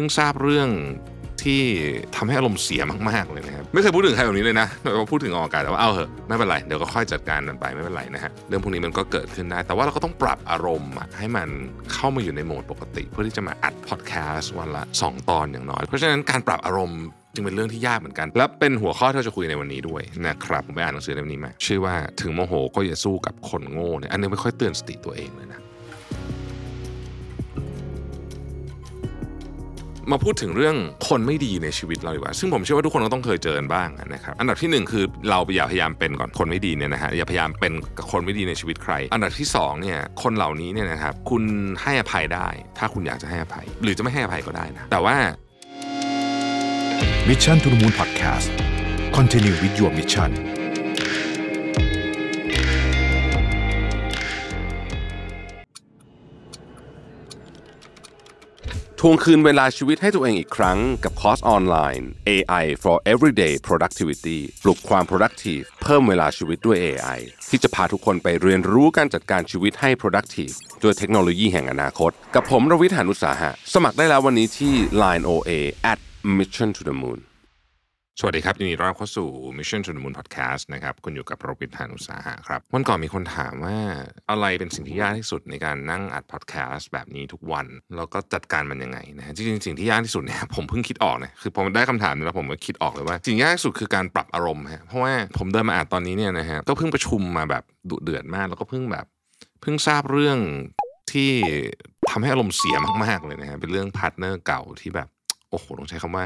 พิ่งทราบเรื่องที่ทำให้อารมณ์เสียมากๆเลยนะครับไม่เคยพูดถึงใครแบบนี้เลยนะเราพูดถึงออกอากาศแต่ว่าเอาเหอะไม่เป็นไรเดี๋ยวก็ค่อยจัดการกันไปไม่เป็นไรนะฮะเรื่องพวกนี้มันก็เกิดขึ้นได้ แต่ว่าเราก็ต้องปรับอารมณ์อะให้มันเข้ามาอยู่ในโหมดปกติ เพื่อที่จะมาอัดพอดแคสต์วันละ 2 ตอนอย่างน้อยเพราะฉะนั้นการปรับอารมณ์จึงเป็นเรื่องที่ยากเหมือนกัน และเป็นหัวข้อที่เราจะคุยในวันนี้ด้วยนะครับผมไปอ่านหนังสือเล่มนี้มาชื่อว่าถึงโมโหก็อย่าสู้กับคนโง่เนี่ยอันนี้ไม่ค่อยเตือนสติตัวเองเลยนะ มาพูดถึงเรื่องคนไม่ดีในชีวิตเราดีกว่า ซึ่งผมเชื่อว่าทุกคนก็ต้องเคยเจอบ้างนะครับ อันดับที่หนึ่งคือเราอย่าพยายามเป็นก่อนคนไม่ดีเนี่ยนะฮะอย่าพยายามเป็นกับคนไม่ดีในชีวิตใคร อันดับที่สองเนี่ยคนเหล่านี้เนี่ยนะครับคุณให้อภัยได้ ถ้าคุณอยากจะให้อภัย หรือจะไม่ให้อภัยก็ได้นะแต่ว่า Mission to the Moon Podcast Continue with your mission ทวงคืนเวลาชีวิตให้ตัวเองอีกครั้งกับคอร์สออนไลน์ AI for Everyday Productivity ปลุกความ productive เพิ่มเวลาชีวิตด้วย AI ที่จะพาทุกคนไปเรียนรู้การจัดการชีวิตให้ productive ด้วยเทคโนโลยีแห่งอนาคต กับผมรวิทยานุสาหะ สมัครได้แล้ววันนี้ที่ Line OA at Mission to the Moon สวัสดีครับยินดีต้อนรับเข้าสู่ Mission to the Moon Podcast นะครับคุณอยู่กับประวิทานุสาหะครับวันก่อนมีคนถามว่าอะไรเป็นสิ่งที่ยากที่สุดในการนั่งอัดพอดแคสต์แบบนี้ทุกวัน แล้วก็จัดการมันยังไงนะฮะจริงๆสิ่งที่ยากที่สุดเนี่ยผมเพิ่งคิดออกนะคือผมได้คำถามนี้แล้วผมก็คิดออกเลยว่าสิ่งยากที่สุดคือการปรับอารมณ์ฮะเพราะว่าผมเดินมาอัดตอนนี้เนี่ยนะฮะก็เพิ่งประชุมมาแบบดุเดือดมาก แล้วก็เพิ่งแบบเพิ่งทราบเรื่องที่ทำให้อารมณ์เสียมากๆเลยนะฮะเป็นเรื่อง partner เก่าที่แบบ โอ้โหต้องใช้คำว่า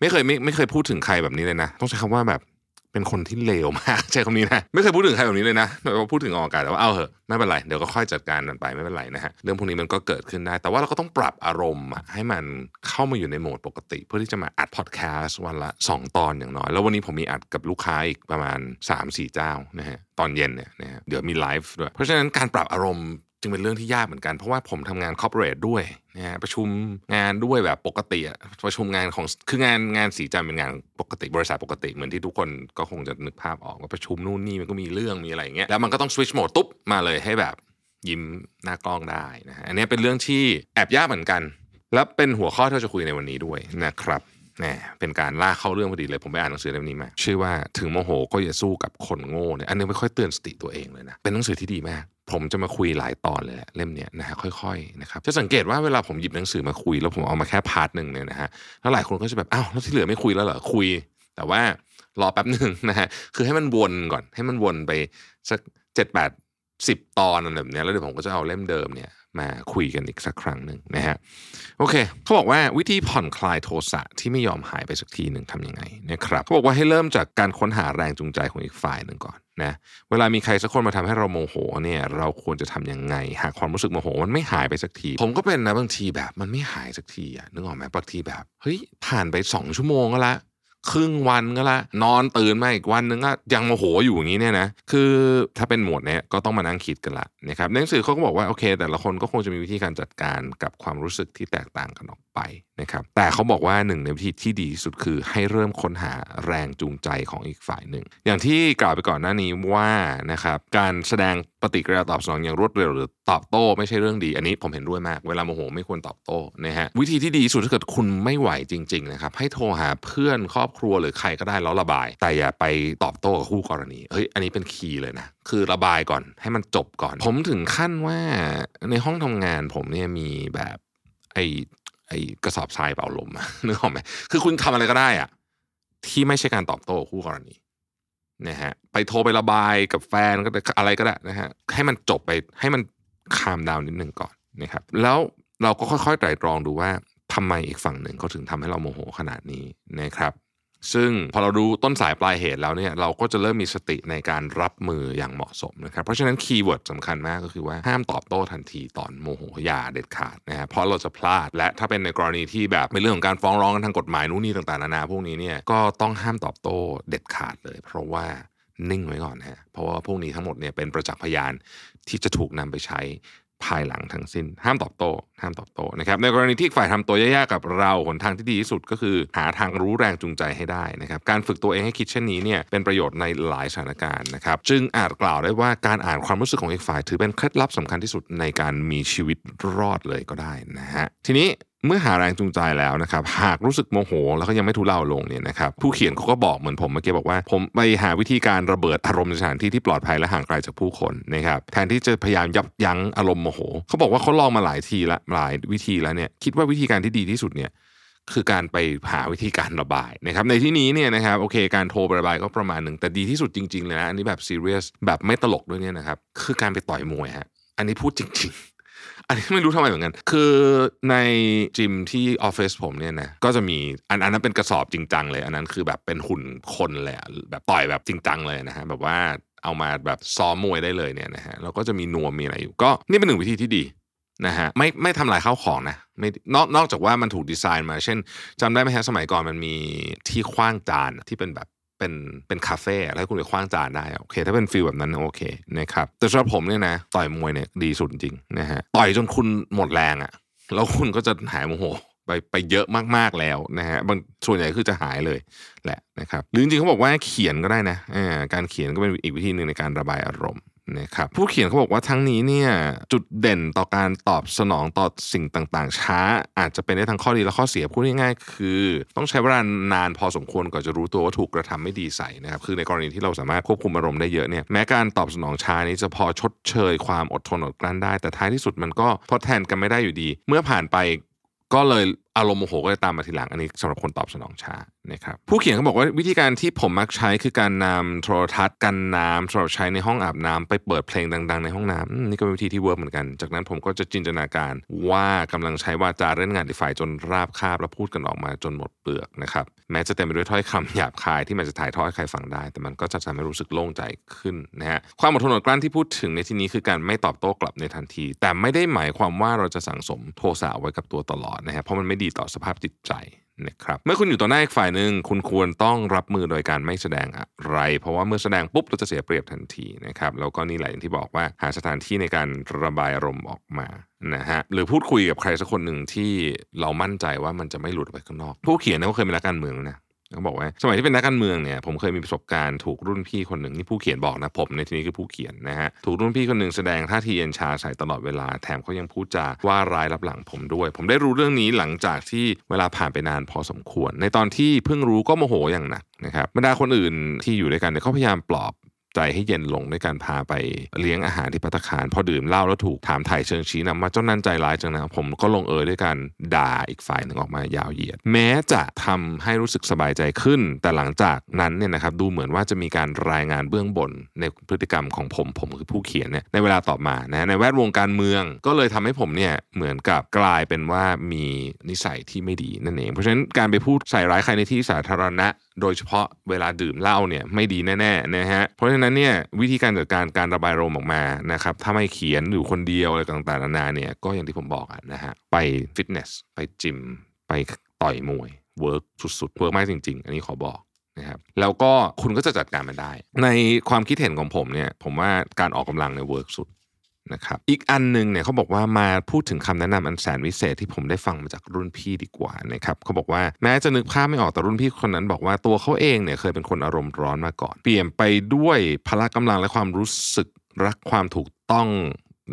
ไม่เคยไม่ไม่เคยพูดถึงใครแบบนี้เลยนะ ต้องใช้คำว่าแบบเป็นคนที่เลวมากใช้คำนี้นะไม่เคยพูดถึงใครแบบนี้เลยนะเราพูดถึงออกอากาศแต่ว่าเอาเหอะไม่เป็นไรเดี๋ยวก็ค่อยจัดการกันไปไม่เป็นไรนะฮะเรื่องพวกนี้มันก็เกิดขึ้นได้ แต่ว่าเราก็ต้องปรับอารมณ์ให้มันเข้ามาอยู่ในโหมดปกติ เพื่อที่จะมาอัดพอดแคสต์วันละสองตอนอย่างน้อย แล้ววันนี้ผมมีอัดกับลูกค้าอีกประมาณ 3-4 เจ้านะฮะตอนเย็นเนี่ยนะฮะเดี๋ยวมีไลฟ์ด้วยเพราะฉะนั้นการปรับอารมณ์ จึงเป็นเรื่องที่ยากเหมือนกัน เพราะว่าผมทำงาน corporate ด้วยนะฮะประชุมงานด้วยแบบปกติอะประชุมงานของคืองานงาน Mission เป็นงานปกติบริษัทปกติเหมือนที่ทุกคนก็คงจะนึกภาพออกว่าประชุมนู่นนี่มันก็มีเรื่องมีอะไรอย่างเงี้ยแล้วมันก็ต้อง switch mode ตุ๊บมาเลยให้แบบยิ้มหน้ากล้องได้นะฮะอันนี้เป็นเรื่องที่แอบยากเหมือนกัน และเป็นหัวข้อที่เราจะคุยในวันนี้ด้วยนะครับแหมเป็นการลากเข้าเรื่องพอดีเลยผมไปอ่านหนังสือเล่มนี้มาชื่อว่าถึงโมโหก็อย่าสู้กับคนโง่เนี่ยอันนี้ไม่ค่อยเตือนสติตัวเองเลยนะเป็นหนังสือที่ดีมาก ผมจะมาคุยหลายตอนเลยแหละเล่มเนี้ยนะฮะค่อยๆนะครับจะสังเกตว่าเวลาผมหยิบหนังสือมาคุย แล้วผมเอามาแค่ part หนึ่งเนี่ยนะฮะแล้วหลายคนก็จะแบบอ้าวแล้วที่เหลือไม่คุยแล้วเหรอคุย แต่ว่ารอแป๊บหนึ่งนะฮะคือให้มันวนก่อนให้มันวนไปสักเจ็ดแปดสิบตอนอะไรแบบนี้แล้วเดี๋ยวผมก็จะเอาเล่มเดิมเนี่ย มาคุยกันอีกสักครั้งหนึ่งนะฮะโอเคเขาบอกว่าวิธีผ่อนคลายโทสะที่ไม่ยอมหายไปสักทีหนึ่งทำยังไงนะครับเขาบอกว่าให้เริ่มจากการค้นหาแรงจูงใจของอีกฝ่ายหนึ่งก่อนนะเวลามีใครสักคนมาทำให้เราโมโหเนี่ยเราควรจะทำยังไง หากความรู้สึกโมโหมันไม่หายไปสักที ผมก็เป็นนะบางทีแบบมันไม่หายสักทีอะนึกออกไหมบางทีแบบเฮ้ยผ่านไปสองชั่วโมงก็ละ ครึ่งวันก็ละ นอนตื่นมาอีกวันนึงก็ยังโมโหอยู่อย่างนี้เนี่ยนะคือถ้าเป็นหมวดเนี้ยก็ต้องมานั่งคิดกันละนะครับในหนังสือเขาก็บอกว่าโอเค แต่ละคนก็คงจะมีวิธีการจัดการกับความรู้สึกที่แตกต่างกันออกไปนะครับแต่เขาบอกว่าหนึ่งในวิธีที่ดีที่สุดคือให้เริ่มค้นหาแรงจูงใจของอีกฝ่ายหนึ่งอย่างที่กล่าวไปก่อนหน้านี้ว่านะครับการแสดง ฏิกิริยาตอบสนองอย่างรวดเร็วหรือตอบโต้ไม่ใช่เรื่องดี อันนี้ผมเห็นด้วยมาก เวลาโมโหไม่ควรตอบโต้นะฮะวิธีที่ดีสุดถ้าเกิดคุณไม่ไหวจริงๆนะครับให้โทรหาเพื่อนครอบครัวหรือใครก็ได้แล้วระบาย แต่อย่าไปตอบโต้กับคู่กรณีเฮ้ยอันนี้เป็นคีย์เลยนะคือระบายก่อนให้มันจบก่อน ผมถึงขั้นว่าในห้องทำงานผมเนี่ยมีแบบไอไอกระสอบทรายเป่าลมนึกออกไหมคือคุณทำอะไรก็ได้อะที่ไม่ใช่การตอบโต้กับคู่กรณี นะฮะไปโทรไประบายกับแฟนก็อะไรก็ได้นะฮะให้มันจบไปให้มัน calm down นิดหนึ่งก่อนนะครับ แล้วเราก็ค่อยๆไตร่ตรองดูว่าทำไมอีกฝั่งหนึ่งเขาถึงทำให้เราโมโหขนาดนี้นะครับ ซึ่งพอเราดูต้นสายปลายเหตุแล้วเนี่ยเราก็จะเริ่มมีสติในการรับมืออย่างเหมาะสมนะครับเพราะฉะนั้น keyword สำคัญมากก็คือว่าห้ามตอบโต้ทันทีตอนโมโหอย่าเด็ดขาดนะฮะเพราะเราจะพลาดและถ้าเป็นในกรณีที่แบบเป็นเรื่องของการฟ้องร้องกันทางกฎหมายนู่นนี่ต่างๆนานาพวกนี้เนี่ยก็ต้องห้ามตอบโต้เด็ดขาดเลย เพราะว่านิ่งไว้ก่อนฮะเพราะว่าพวกนี้ทั้งหมดเนี่ยเป็นประจักษ์พยานที่จะถูกนำไปใช้ ภายหลังทั้งสิ้น ห้ามตอบโต้ห้ามตอบโต้นะครับในกรณีที่ฝ่ายทำตัวยาๆกับเราหนทางที่ดีที่สุดก็คือหาทางรู้แรงจูงใจให้ได้นะครับการฝึกตัวเองให้คิดเช่นนี้เนี่ยเป็นประโยชน์ในหลายสถานการณ์นะครับจึงอาจกล่าวได้ว่าการอ่านความรู้สึกของอีกฝ่าย ถือเป็นเคล็ดลับสำคัญที่สุดในการมีชีวิตรอดเลยก็ได้นะฮะทีนี้ เมื่อหาแรงจูงใจแล้วนะครับ หากรู้สึกโมโห แล้วก็ยังไม่ทุเลาลงเนี่ยนะครับผู้เขียนเขาก็บอกเหมือนผมเมื่อกี้บอกว่า ผมไปหาวิธีการระเบิดอารมณ์สถานที่ที่ปลอดภัยและห่างไกลจากผู้คนนะครับแทนที่จะพยายามยับยั้งอารมณ์โมโหเขาบอกว่าเขาลองมาหลายทีละหลายวิธีแล้วเนี่ยคิดว่าวิธีการที่ดีที่สุดเนี่ยคือการไปหาวิธีการระบายนะครับในที่นี้เนี่ยนะครับโอเคการโทรระบายก็ประมาณหนึ่งแต่ดีที่สุดจริงๆเลยนะอันนี้แบบซีเรียสแบบไม่ตลกด้วยเนี่ยนะครับคือการไปต่อยมวยฮะอันนี้พูดจริงๆ อันนี้ไม่รู้ทำไมเหมือนกัน คือในจิมที่ออฟฟิศผมเนี่ยนะก็จะมีอันอันนั้นเป็นกระสอบจริงจังเลย อันนั้นคือแบบเป็นหุ่นคนเลยอะแบบต่อยแบบจริงจังเลยนะฮะแบบว่าเอามาแบบซ้อมมวยได้เลยเนี่ยนะฮะแล้วก็จะมีนวมมีอะไรอยู่ ก็นี่เป็นหนึ่งวิธีที่ดีนะฮะไม่ไม่ทำลายข้าวของนะไม่นอกนอกจากว่ามันถูกดีไซน์มา เช่นจำได้ไหมฮะสมัยก่อนมันมีที่ขว้างจานที่เป็นแบบ เป็นเป็นคาเฟ่อะแล้วคุณไปขว้างจานได้โอเค ถ้าเป็น feel แบบนั้นโอเคนะครับแต่สำหรับผมเนี่ยนะต่อยมวยเนี่ยดีสุดจริงนะฮะต่อยจนคุณหมดแรงอะ่ะแล้วคุณก็จะหายโมโหไปไปเยอะมากๆแล้วนะฮะบางส่วนใหญ่คือจะหายเลยแหละนะครับหรือจริงๆเขาบอกว่าเขียนก็ได้นะอ่าการเขียนก็เป็นอีกวิธีหนึ่งในการระบายอารมณ์ นะครับผู้เขียนเขาบอกว่าทั้งนี้เนี่ยจุดเด่นต่อการตอบสนองต่อสิ่งต่างๆ ช้า อาจจะเป็นได้ทั้งข้อดีและข้อเสียพูดง่ายๆ คือ ต้องใช้เวลานานพอสมควรก่อนจะรู้ตัวว่าถูกกระทำไม่ดีใส่นะครับคือในกรณีที่เราสามารถควบคุมอารมณ์ได้เยอะเนี่ยแม้การตอบสนองช้านี้จะพอชดเชยความอดทนอดกลั้นได้ แต่ท้ายที่สุดมันก็ทดแทนกันไม่ได้อยู่ดี เมื่อผ่านไปก็เลย อารมณ์โมโหก็จะตามมาทีหลังอันนี้สำหรับคนตอบสนองช้านะครับผู้เขียนเขาบอกว่าวิธีการที่ผมมักใช้คือการนำโทรทัศน์กันน้ำสำหรับใช้ในห้องอาบน้ำไปเปิดเพลงดัง ๆ ในห้องน้ำนี่ก็เป็นวิธีที่ work เหมือนกัน จากนั้นผมก็จะจินตนาการว่ากำลังใช้วาจาเล่นงานอีกฝ่ายจนราบคาบและพูดกันออกมาจนหมดเปลือกนะครับ แม้จะเต็มไปด้วยถ้อยคำหยาบคายที่มิอาจถ่ายทอดให้ใครฟังได้ แต่มันก็จะทำให้รู้สึกโล่งใจขึ้นนะฮะความอดทนอดกลั้นที่พูดถึงในที่นี้คือการไม่ตอบโต้กลับในทันที แต่ไม่ได้หมายความว่าเราจะสั่งสมโทสะไว้กับตัวตลอดนะฮะเพราะมันไม่ดีต่อสภาพจิตใจ นะครับเมื่อคุณอยู่ต่อหน้าอีกฝ่ายหนึ่งคุณควรต้องรับมือโดยการไม่แสดงอะไร เพราะว่าเมื่อแสดงปุ๊บเราจะเสียเปรียบทันทีนะครับแล้วก็นี่แหละอย่างที่บอกว่าหาสถานที่ในการระบายอารมณ์ออกมานะฮะหรือพูดคุยกับใครสักคนหนึ่งที่เรามั่นใจว่ามันจะไม่หลุดไปข้างนอก ผู้เขียนเนี่ยเขาเคยเป็นนักการเมืองนะ เขาบอกว่าสมัยที่เป็นนักการเมืองเนี่ยผมเคยมีประสบการณ์ถูกรุ่นพี่คนหนึ่งนี่ผู้เขียนบอกนะผมในที่นี้คือผู้เขียนนะฮะถูกรุ่นพี่คนหนึ่งแสดงท่าทีเย็นชาใส่ตลอดเวลาแถมเขายังพูดจาว่าร้ายรับหลังผมด้วย ผมได้รู้เรื่องนี้หลังจากที่เวลาผ่านไปนานพอสมควร ในตอนที่เพิ่งรู้ก็โมโหอย่างหนักนะครับบรรดาคนอื่นที่อยู่ด้วยกันเนี่ยเขาพยายามปลอบ ใจให้เย็นลงด้วยการพาไปเลี้ยงอาหารที่พัตตาคารพอดื่มเหล้าแล้วถูกถามถ่ายเชิงชี้นำมาเจ้านั่นใจร้ายจังนะผมก็ลงเอยด้วยการด่าอีกฝ่ายหนึ่งออกมายาวเหยียด แม้จะทำให้รู้สึกสบายใจขึ้น แต่หลังจากนั้นเนี่ยนะครับดูเหมือนว่าจะมีการรายงานเบื้องบนในพฤติกรรมของผมผมคือผู้เขียนเนี่ยในเวลาต่อมานะในแวดวงการเมือง ก็เลยทำให้ผมเนี่ยเหมือนกับกลายเป็นว่ามีนิสัยที่ไม่ดีนั่นเอง เพราะฉะนั้นการไปพูดใส่ร้ายใครในที่สาธารณะ โดยเฉพาะเวลาดื่มเหล้าเนี่ยไม่ดีแน่ๆนะฮะเพราะฉะนั้นเนี่ยวิธีการจัดการการระบายอารมณ์ออกมานะครับถ้าไม่เขียนอยู่คนเดียวอะไรต่างๆนานาเนี่ยก็อย่างที่ผมบอกอะนะฮะไปฟิตเนสไปจิมไปต่อยมวย work สุดๆ work มากจริง ๆ อันนี้ขอบอกนะครับแล้วก็คุณก็จะจัดการมันได้ ในความคิดเห็นของผมเนี่ยผมว่าการออกกำลังเนี่ย work สุด นะครับอีกอันหนึ่งเนี่ยเขาบอกว่ามาพูดถึงคำแนะนำอันแสนวิเศษที่ผมได้ฟังมาจากรุ่นพี่ดีกว่านะครับเขาบอกว่าแม้จะนึกภาพไม่ออกแต่รุ่นพี่คนนั้นบอกว่าตัวเขาเองเนี่ยเคยเป็นคนอารมณ์ร้อนมาก่อน เปลี่ยนไปด้วยพละกำลังและความรู้สึกรักความถูกต้อง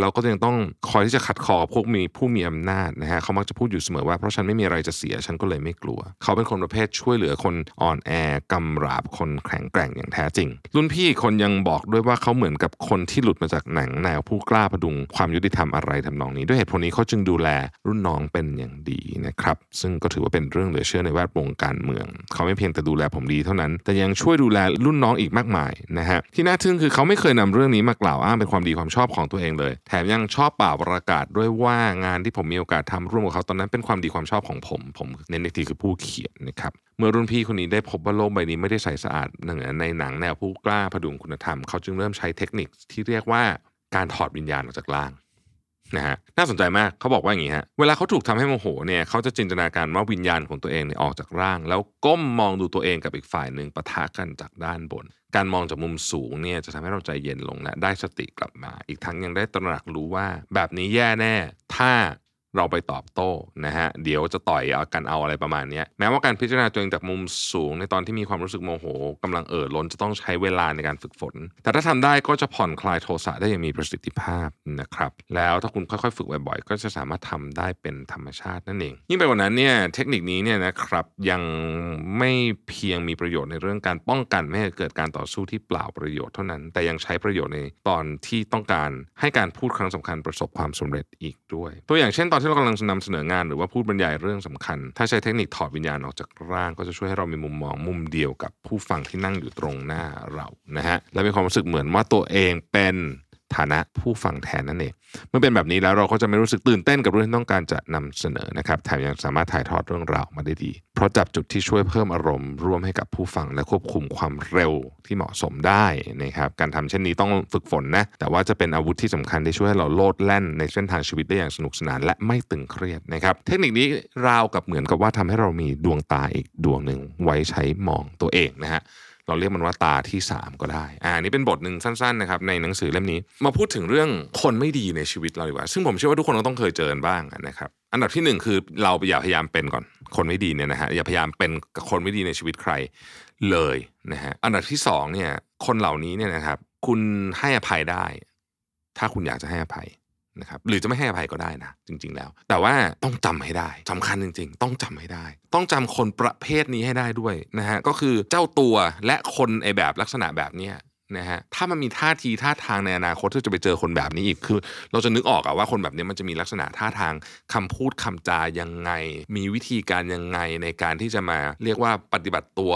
เราก็ยังต้องคอยที่จะขัดคอพวกมีผู้มีอำนาจนะฮะเขามักจะพูดอยู่เสมอว่าเพราะฉันไม่มีอะไรจะเสียฉันก็เลยไม่กลัว เขาเป็นคนประเภทช่วยเหลือคนอ่อนแอกำราบคนแข็งแกร่งอย่างแท้จริง รุ่นพี่คนยังบอกด้วยว่าเขาเหมือนกับคนที่หลุดมาจากหนังแนวผู้กล้าพดุงความยุติธรรมอะไรทำนองนี้ ด้วยเหตุผลนี้เขาจึงดูแลรุ่นน้องเป็นอย่างดีนะครับซึ่งก็ถือว่าเป็นเรื่องเหลือเชื่อในแวดวงการเมือง เขาไม่เพียงแต่ดูแลผมดีเท่านั้น แต่ยังช่วยดูแลรุ่นน้องอีกมากมายนะฮะที่น่าทึ่งคือเขาไม่เคยนำเรื่องนี้มากล่าวอ้างเป็นความดีความชอบของตัวเองเลยแถมยังชอบเป่าประกาศด้วยว่างานที่ผมมีโอกาสทำร่วมกับเขาตอนนั้นเป็นความดีความชอบของผม ผมเน้นในทีคือผู้เขียนนะครับเมื่อรุ่นพี่คนนี้ได้พบว่าโลกใบนี้ไม่ได้ใสสะอาดเหนือในหนังแนวผู้กล้าพดุงคุณธรรม เขาจึงเริ่มใช้เทคนิคที่เรียกว่าการถอดวิญญาณออกจากล่าง นะฮะน่าสนใจมากเขาบอกว่าอย่างนี้ฮะเวลาเขาถูกทำให้โมโหเนี่ยเขาจะจินตนาการว่าวิญญาณของตัวเองเนี่ยออกจากร่าง แล้วก้มมองดูตัวเองกับอีกฝ่ายหนึ่งปะทะกันจากด้านบน การมองจากมุมสูงเนี่ยจะทำให้เราใจเย็นลงและได้สติกลับมา อีกทั้งยังได้ตระหนักรู้ว่าแบบนี้แย่แน่ ถ้า เราไปตอบโต้นะฮะเดี๋ยวจะต่อยเอากันเอาอะไรประมาณนี้แม้ว่าการพิจารณาตัวเองจากมุมสูงในตอนที่มีความรู้สึกโมโหกำลังเอ่อล้นจะต้องใช้เวลาในการฝึกฝน แต่ถ้าทำได้ก็จะผ่อนคลายโทสะได้อย่างมีประสิทธิภาพนะครับแล้วถ้าคุณค่อยๆ ฝึกบ่อยๆ ก็จะสามารถทำได้เป็นธรรมชาตินั่นเอง ยิ่งไปกว่านั้นเนี่ยเทคนิคนี้เนี่ยนะครับยังไม่เพียงมีประโยชน์ในเรื่องการป้องกันไม่ให้เกิดการต่อสู้ที่เปล่าประโยชน์เท่านั้น แต่ยังใช้ประโยชน์ในตอนที่ต้องการให้การพูดครั้งสำคัญประสบความสำเร็จอีกด้วย ตัวอย่างเช่นตอนที่เรากำลังนำเสนองานหรือว่าพูดบรรยายเรื่องสำคัญ ถ้าใช้เทคนิคถอดวิญญาณออกจากร่าง ก็จะช่วยให้เรามีมุมมองมุมเดียวกับผู้ฟังที่นั่งอยู่ตรงหน้าเรานะฮะและมีความรู้สึกเหมือนว่าตัวเองเป็น ฐานะผู้ฟังแทนนั่นเองเมื่อเป็นแบบนี้แล้วเราก็จะไม่รู้สึกตื่นเต้นกับเรื่องที่ต้องการจะนำเสนอนะครับแถมยังสามารถถ่ายทอดเรื่องราวมาได้ดี เพราะจับจุดที่ช่วยเพิ่มอารมณ์ร่วมให้กับผู้ฟังและควบคุมความเร็วที่เหมาะสมได้นะครับการทำเช่นนี้ต้องฝึกฝนนะแต่ว่าจะเป็นอาวุธที่สำคัญที่ช่วยให้เราโลดแล่นในเส้นทางชีวิตได้อย่างสนุกสนานและไม่ตึงเครียดนะครับเทคนิคนี้ราวกับเหมือนกับว่าทำให้เรามีดวงตาอีกดวงหนึ่งไว้ใช้มองตัวเองนะฮะ เราเรียกมันว่าตาที่ 3 ก็ได้อ่านี่เป็นบทหนึ่งสั้นๆนะครับในหนังสือเล่มนี้ มาพูดถึงเรื่องคนไม่ดีในชีวิตเราดีกว่า ซึ่งผมเชื่อว่าทุกคนก็ต้องเคยเจอบ้างนะครับอันดับที่หนึ่งคือเราอย่าพยายามเป็นก่อนคนไม่ดีเนี่ยนะฮะอย่าพยายามเป็นคนไม่ดีในชีวิตใครเลยนะฮะอันดับที่สองเนี่ยคนเหล่านี้เนี่ยนะครับคุณให้อภัยได้ ถ้าคุณอยากจะให้อภัย นะครับหรือจะไม่ให้อภัยก็ได้นะ จริง ๆ แล้ว แต่ว่าต้องจำให้ได้สำคัญจริง ๆ ต้องจำให้ได้ ต้องจำคนประเภทนี้ให้ได้ด้วยนะฮะก็คือเจ้าตัวและคนไอแบบลักษณะแบบเนี้ยนะฮะถ้ามันมีท่าทีท่าทางในอนาคตที่จะไปเจอคนแบบนี้อีกคือ เราจะนึกออกอะว่าคนแบบนี้มันจะมีลักษณะท่าทางคำพูดคำจายังไง มีวิธีการยังไงในการที่จะมาเรียกว่าปฏิบัติตัว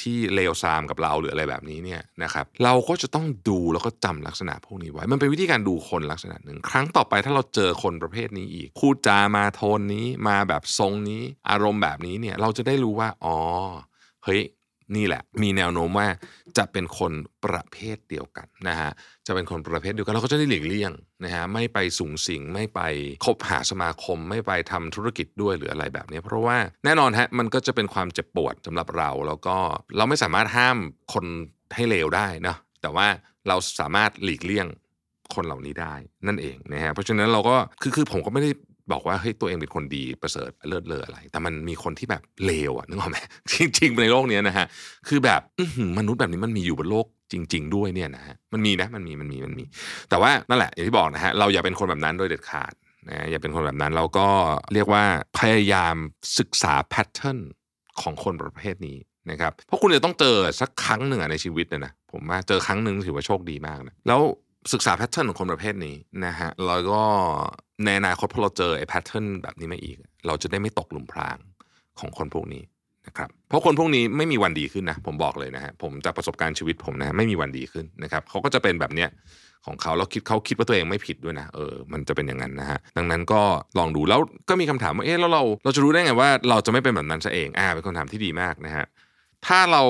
ที่เลวทรามกับเราหรืออะไรแบบนี้เนี่ยนะครับเราก็จะต้องดูแล้วก็จำลักษณะพวกนี้ไว้ มันเป็นวิธีการดูคนลักษณะหนึ่ง ครั้งต่อไปถ้าเราเจอคนประเภทนี้อีกพูดจามาโทนนี้มาแบบทรงนี้อารมณ์แบบนี้เนี่ยเราจะได้รู้ว่าอ๋อเฮ้ย นี่แหละ มีแนวโน้มว่าจะเป็นคนประเภทเดียวกันนะฮะจะเป็นคนประเภทเดียวกันเราก็จะได้หลีกเลี่ยงนะฮะไม่ไปสูงสิงไม่ไปคบหาสมาคม ไม่ไปทำธุรกิจด้วยหรืออะไรแบบนี้ เพราะว่าแน่นอนฮะมันก็จะเป็นความเจ็บปวดสำหรับเรา แล้วก็เราไม่สามารถห้ามคนให้เลวได้นะแต่ว่าเราสามารถหลีกเลี่ยงคนเหล่านี้ได้นั่นเองนะฮะเพราะฉะนั้นเราก็คือคือผมก็ไม่ได้ บอกว่าเฮ้ยตัวเองเป็นคนดีประเสริฐเลิศเลออะไร แต่มันมีคนที่แบบเลวอะนึกออกไหมจริงๆในโลกนี้นะฮะคือแบบมนุษย์แบบนี้มันมีอยู่บนโลกจริง ๆ ด้วยเนี่ยนะฮะมันมีนะมันมีมันมีมันมี แต่ว่านั่นแหละอย่างที่บอกนะฮะเราอย่าเป็นคนแบบนั้นโดยเด็ดขาดนะอย่าเป็นคนแบบนั้นเราก็เรียกว่าพยายามศึกษา pattern ของคนประเภทนี้นะครับเพราะคุณจะต้องเจอสักครั้งหนึ่งในชีวิตเนี่ยนะผมว่าเจอครั้งหนึ่งถือว่าโชคดีมากนะแล้วศึกษา pattern ของคนประเภทนี้นะฮะแล้วก็ ในอนาคตพอเราเจอไอ้ pattern แบบนี้มาอีก เราจะได้ไม่ตกหลุมพรางของคนพวกนี้นะครับเพราะคนพวกนี้ไม่มีวันดีขึ้นนะผมบอกเลยนะฮะผมจากประสบการณ์ชีวิตผมนะไม่มีวันดีขึ้นนะครับเขาก็จะเป็นแบบเนี้ยของเขาแล้วคิดเขาคิดว่าตัวเองไม่ผิดด้วยนะเออมันจะเป็นอย่างนั้นนะฮะดังนั้นก็ลองดูแล้วก็มีคำถามว่าเอ๊ะแล้วเราเราจะรู้ได้ไงว่า เราจะไม่เป็นแบบนั้นซะเองอ่าเป็นคำถามที่ดีมากนะฮะถ้าเรา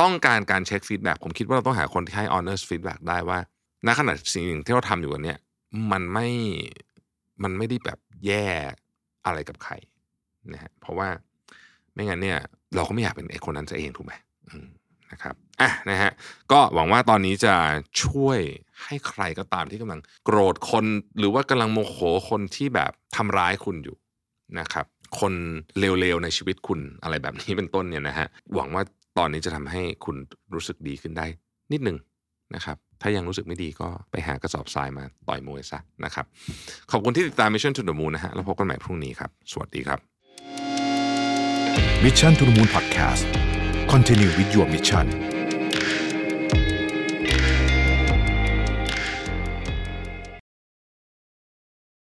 ต้องการการเช็คฟีดแบ็กผมคิดว่าเราต้องหาคนที่ให้ honest feedback ได้ว่าณขณะสิ่งที่เราทำอยู่กันเนี่ย มันไม่มันไม่ได้แบบแย่อะไรกับใครนะฮะเพราะว่าไม่งั้นเนี่ย เราก็ไม่อยากเป็นไอ้คนนั้นซะเองถูกไหมอืมนะครับอะนะฮะก็หวังว่าตอนนี้จะช่วยให้ใครก็ตามที่กำลังโกรธคนหรือว่ากำลังโมโหคนที่แบบทำร้ายคุณอยู่นะครับ คนเลวๆในชีวิตคุณอะไรแบบนี้เป็นต้นเนี่ยนะฮะหวังว่าตอนนี้จะทำให้คุณรู้สึกดีขึ้นได้นิดหนึ่งนะครับ ถ้ายังรู้สึกไม่ดีก็ไปหากระสอบทรายมาต่อยมวยซะนะครับ ขอบคุณที่ติดตาม Mission to the Moon นะฮะแล้วพบกันใหม่พรุ่งนี้ครับ สวัสดีครับ Mission to the Moon Podcast Continue with your mission